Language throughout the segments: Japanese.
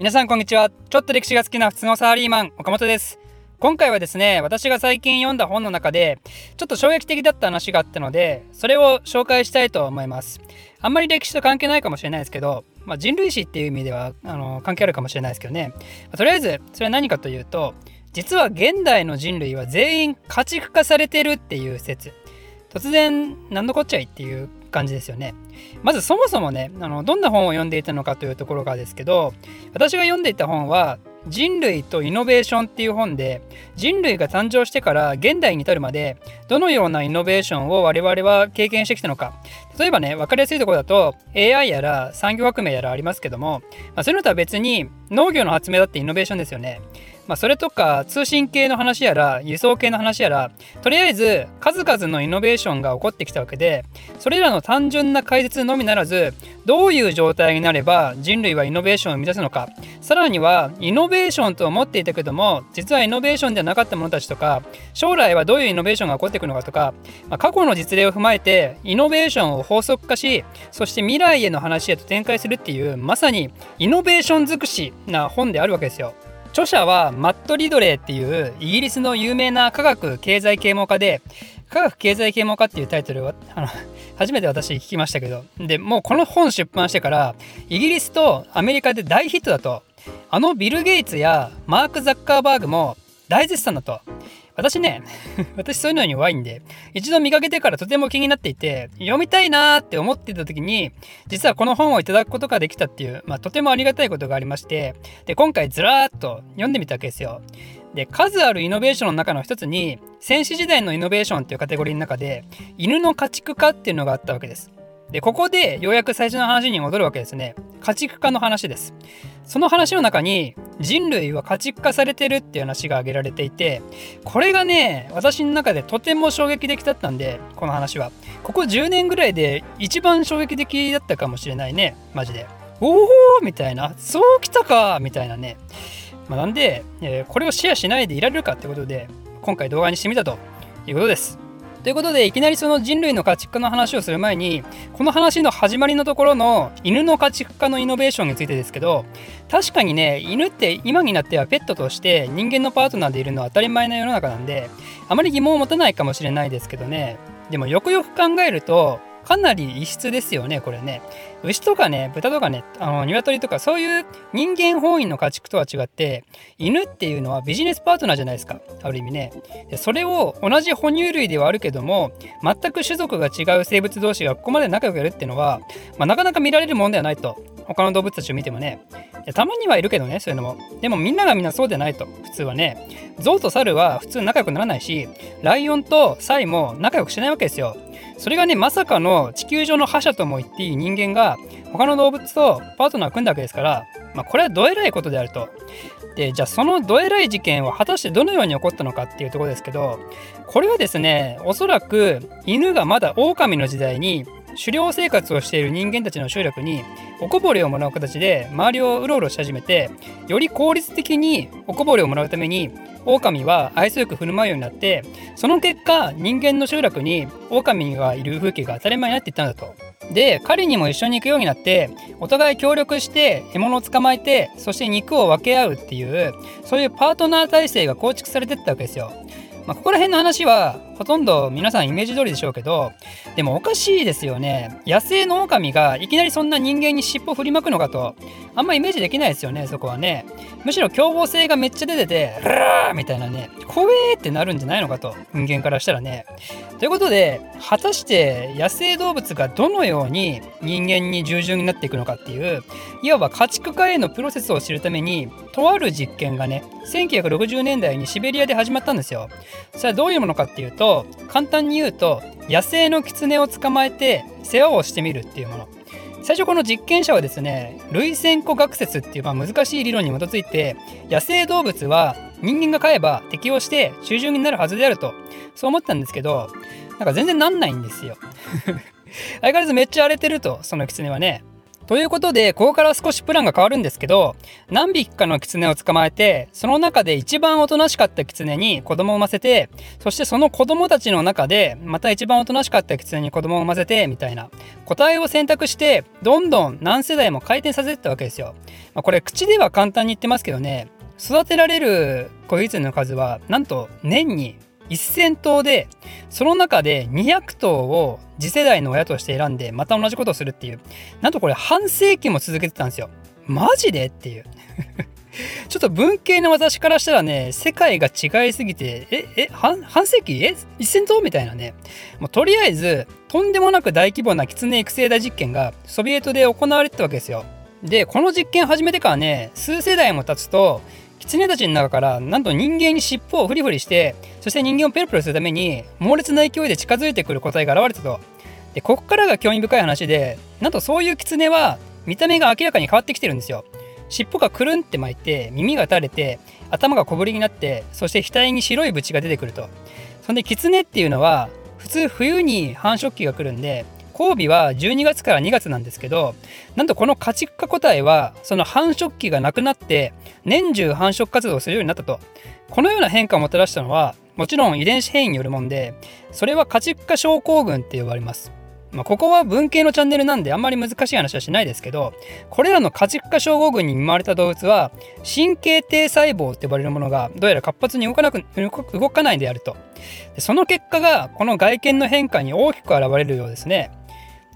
皆さんこんにちは。ちょっと歴史が好きな普通のサラリーマン岡本です。今回はですね私が最近読んだ本の中でちょっと衝撃的だった話があったのでそれを紹介したいと思います。あんまり歴史と関係ないかもしれないですけど、まあ、人類史っていう意味ではあの関係あるかもしれないですけどね、まあ、とりあえずそれは何かというと実は現代の人類は全員家畜化されてるっていう説。突然何のこっちゃいっていう感じですよね。まずそもそもねあのどんな本を読んでいたのかというところがですけど私が読んでいた本は「人類とイノベーション」っていう本で人類が誕生してから現代に至るまでどのようなイノベーションを我々は経験してきたのか例えばね分かりやすいところだと AI やら産業革命やらありますけども、まあ、そういうのとは別に農業の発明だってイノベーションですよね。まあ、それとか通信系の話やら輸送系の話やらとりあえず数々のイノベーションが起こってきたわけでそれらの単純な解説のみならずどういう状態になれば人類はイノベーションを生み出すのかさらにはイノベーションと思っていたけども実はイノベーションではなかった者たちとか将来はどういうイノベーションが起こっていくのかとか、まあ、過去の実例を踏まえてイノベーションを法則化しそして未来への話へと展開するっていうまさにイノベーション尽くしな本であるわけですよ。著者はマット・リドレーっていうイギリスの有名な科学経済啓蒙家で科学経済啓蒙家っていうタイトルは あの初めて私聞きましたけどでもうこの本出版してからイギリスとアメリカで大ヒットだと。あのビル・ゲイツやマーク・ザッカーバーグも大絶賛だと私ね、私そういうのに弱いんで、一度見かけてからとても気になっていて、読みたいなーって思ってた時に、実はこの本をいただくことができたっていう、まあ、とてもありがたいことがありまして、で、今回ずらーっと読んでみたわけですよ。で、数あるイノベーションの中の一つに、戦士時代のイノベーションっていうカテゴリーの中で、犬の家畜化っていうのがあったわけです。で、ここでようやく最初の話に戻るわけですね。家畜化の話です。その話の中に人類は家畜化されてるっていう話が挙げられていて、これがね、私の中でとても衝撃的だったんで、この話は。ここ10年ぐらいで一番衝撃的だったかもしれないね、マジで。おおみたいな、そうきたかみたいなね。まあ、なんで、えー、これをシェアしないでいられるかってことで、今回動画にしてみたということです。ということでいきなりその人類の家畜化の話をする前にこの話の始まりのところの犬の家畜化のイノベーションについてですけど確かにね犬って今になってはペットとして人間のパートナーでいるのは当たり前な世の中なんであまり疑問を持たないかもしれないですけどね。でもよくよく考えるとかなり異質ですよねこれね。牛とかね豚とかねあの鶏とかそういう人間本位の家畜とは違って犬っていうのはビジネスパートナーじゃないですかある意味ね。それを同じ哺乳類ではあるけども全く種族が違う生物同士がここまで仲良くやるっていうのは、まあ、なかなか見られるもんではないと。他の動物たちを見てもね。たまにはいるけどねそういうのも。でもみんながみんなそうでないと普通はね。ゾウとサルは普通仲良くならないしライオンとサイも仲良くしないわけですよ。それがねまさかの地球上の覇者とも言っていい人間が他の動物とパートナーを組んだわけですから、まあ、これはどえらいことであると。でじゃあそのどえらい事件は果たしてどのように起こったのかっていうところですけどこれはですねおそらく犬がまだ狼の時代に狩猟生活をしている人間たちの集落におこぼれをもらう形で周りをうろうろし始めてより効率的におこぼれをもらうために狼は愛想よく振る舞うようになってその結果人間の集落に狼がいる風景が当たり前になっていったんだと。で狩りにも一緒に行くようになってお互い協力して獲物を捕まえてそして肉を分け合うっていうそういうパートナー体制が構築されてったわけですよ。まあ、ここら辺の話はほとんど皆さんイメージ通りでしょうけどでもおかしいですよね。野生の狼がいきなりそんな人間に尻尾振りまくのかと。あんまイメージできないですよねそこはね。むしろ凶暴性がめっちゃ出てて「ラー!」みたいなね。怖えってなるんじゃないのかと人間からしたらね。ということで果たして野生動物がどのように人間に従順になっていくのかっていういわば家畜化へのプロセスを知るためにとある実験がね1960年代にシベリアで始まったんですよ。それはどういうものかっていうと簡単に言うと野生のキツネを捕まえて世話をしてみるっていうもの。最初この実験者はですね類線個学説っていうまあ難しい理論に基づいて野生動物は人間が飼えば適応して従順になるはずであるとそう思ったんですけどなんか全然なんないんですよ。相変わらずめっちゃ荒れてるとそのキツネはね。ということで、ここから少しプランが変わるんですけど、何匹かのキツネを捕まえて、その中で一番おとなしかったキツネに子供を産ませて、そしてその子供たちの中で、また一番おとなしかったキツネに子供を産ませて、みたいな、個体を選択して、どんどん何世代も回転させてたわけですよ。まあ、これ、口では簡単に言ってますけどね、育てられる子羊の数は、なんと年に1000頭でその中で200頭を次世代の親として選んでまた同じことをするっていう。なんとこれ半世紀も続けてたんですよ。マジでっていう。ちょっと文系の私からしたらね世界が違いすぎてええ半世紀？え1000頭みたいなね。もうとりあえずとんでもなく大規模な狐育成大実験がソビエトで行われてたわけですよ。でこの実験始めてからね数世代も経つと狐たちの中からなんと人間に尻尾をフリフリしてそして人間をペロペロするために猛烈な勢いで近づいてくる個体が現れたと。でここからが興味深い話でなんとそういう狐は見た目が明らかに変わってきてるんですよ。尻尾がくるんって巻いて耳が垂れて頭が小ぶりになってそして額に白いブチが出てくると。そんで狐っていうのは普通冬に繁殖期が来るんで交尾は12月から2月なんですけどなんとこの家畜化個体はその繁殖期がなくなって年中繁殖活動をするようになったと。このような変化をもたらしたのはもちろん遺伝子変異によるもんでそれは家畜化症候群って呼ばれます。まあ、ここは文系のチャンネルなんであんまり難しい話はしないですけどこれらの家畜化症候群に見舞われた動物は神経低細胞って呼ばれるものがどうやら活発に動かなく動かないであると。その結果がこの外見の変化に大きく現れるようですね。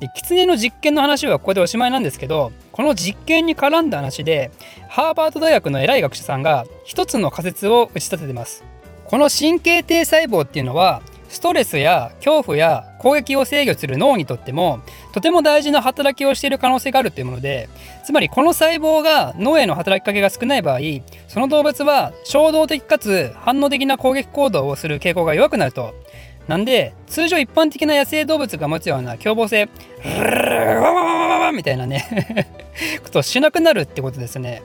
で狐の実験の話はここでおしまいなんですけどこの実験に絡んだ話でハーバード大学の偉い学者さんが一つの仮説を打ち立ててます。この神経低細胞っていうのはストレスや恐怖や攻撃を制御する脳にとってもとても大事な働きをしている可能性があるというものでつまりこの細胞が脳への働きかけが少ない場合その動物は衝動的かつ反応的な攻撃行動をする傾向が弱くなると。なんで通常一般的な野生動物が持つような凶暴性みたいなねことをしなくなるってことですね。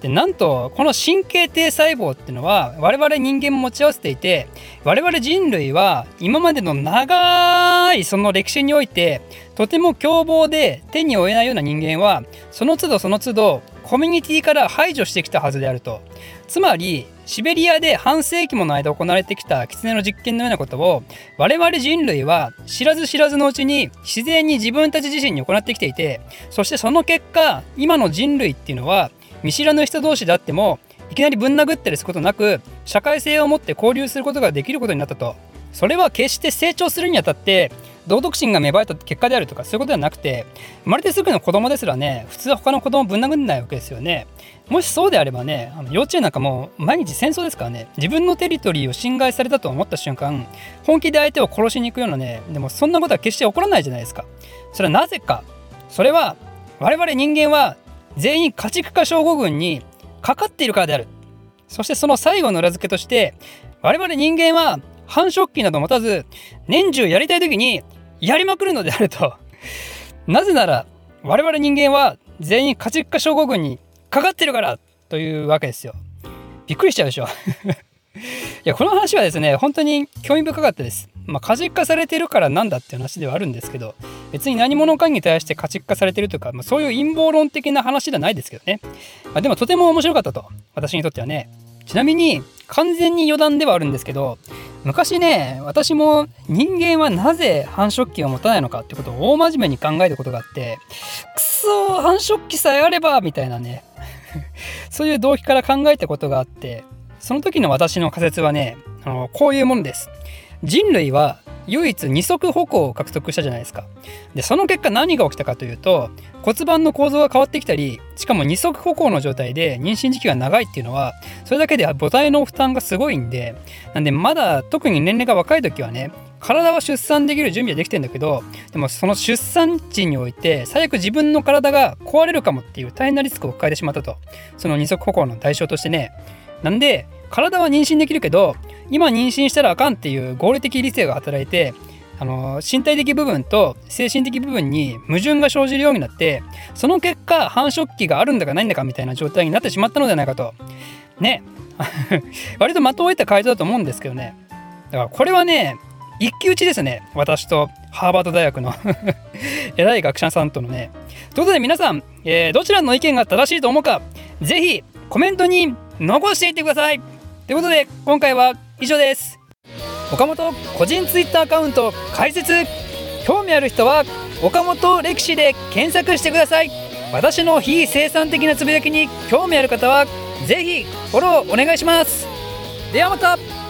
でなんとこの神経低細胞っていうのは我々人間も持ち合わせていて我々人類は今までの長いその歴史においてとても凶暴で手に負えないような人間はその都度その都度コミュニティから排除してきたはずであると。つまりシベリアで半世紀もの間行われてきた狐の実験のようなことを我々人類は知らず知らずのうちに自然に自分たち自身に行ってきていてそしてその結果今の人類っていうのは見知らぬ人同士であってもいきなりぶん殴ったりすることなく社会性を持って交流することができることになったと。それは決して成長するにあたって道徳心が芽生えた結果であるとかそういうことではなくて生まれてすぐの子供ですらね普通は他の子供ぶん殴んないわけですよね。もしそうであればね幼稚園なんかもう毎日戦争ですからね自分のテリトリーを侵害されたと思った瞬間本気で相手を殺しに行くようなねでもそんなことは決して起こらないじゃないですか。それはなぜか。それは我々人間は全員家畜化症候群にかかっているからである。そしてその最後の裏付けとして我々人間は繁殖期など持たず年中やりたい時にやりまくるのであると。なぜなら我々人間は全員家畜化症候群にかかってるからというわけですよ。びっくりしちゃうでしょ。いやこの話はですね本当に興味深かったです。まあ家畜化されてるからなんだっていう話ではあるんですけど別に何者かに対して家畜化されてるとか、まあ、そういう陰謀論的な話ではないですけどね、まあ、でもとても面白かったと私にとってはね。ちなみに完全に余談ではあるんですけど昔ね私も人間はなぜ繁殖期を持たないのかってことを大真面目に考えたことがあってくそ繁殖期さえあればみたいなね そういう動機から考えたことがあってその時の私の仮説はねあのこういうものです。人類は唯一二足歩行を獲得したじゃないですか。でその結果何が起きたかというと骨盤の構造が変わってきたりしかも二足歩行の状態で妊娠時期が長いっていうのはそれだけで母体の負担がすごいんでなんでまだ特に年齢が若い時はね体は出産できる準備はできてんだけどでもその出産地において最悪自分の体が壊れるかもっていう大変なリスクを抱えてしまったと。その二足歩行の代償としてね。なんで体は妊娠できるけど今妊娠したらあかんっていう合理的理性が働いてあの身体的部分と精神的部分に矛盾が生じるようになってその結果繁殖期があるんだかないんだかみたいな状態になってしまったのではないかとね 割と的を得た回答だと思うんですけどねだからこれはね一騎打ちですね私とハーバード大学の 偉い学者さんとのね。ということで皆さん、えー、どちらの意見が正しいと思うか、ぜひコメントに残していってください。ということで今回は以上です。岡本個人ツイッターアカウント開設。興味ある人は岡本歴史で検索してください。私の非生産的なつぶやきに興味ある方はぜひフォローお願いします。ではまた。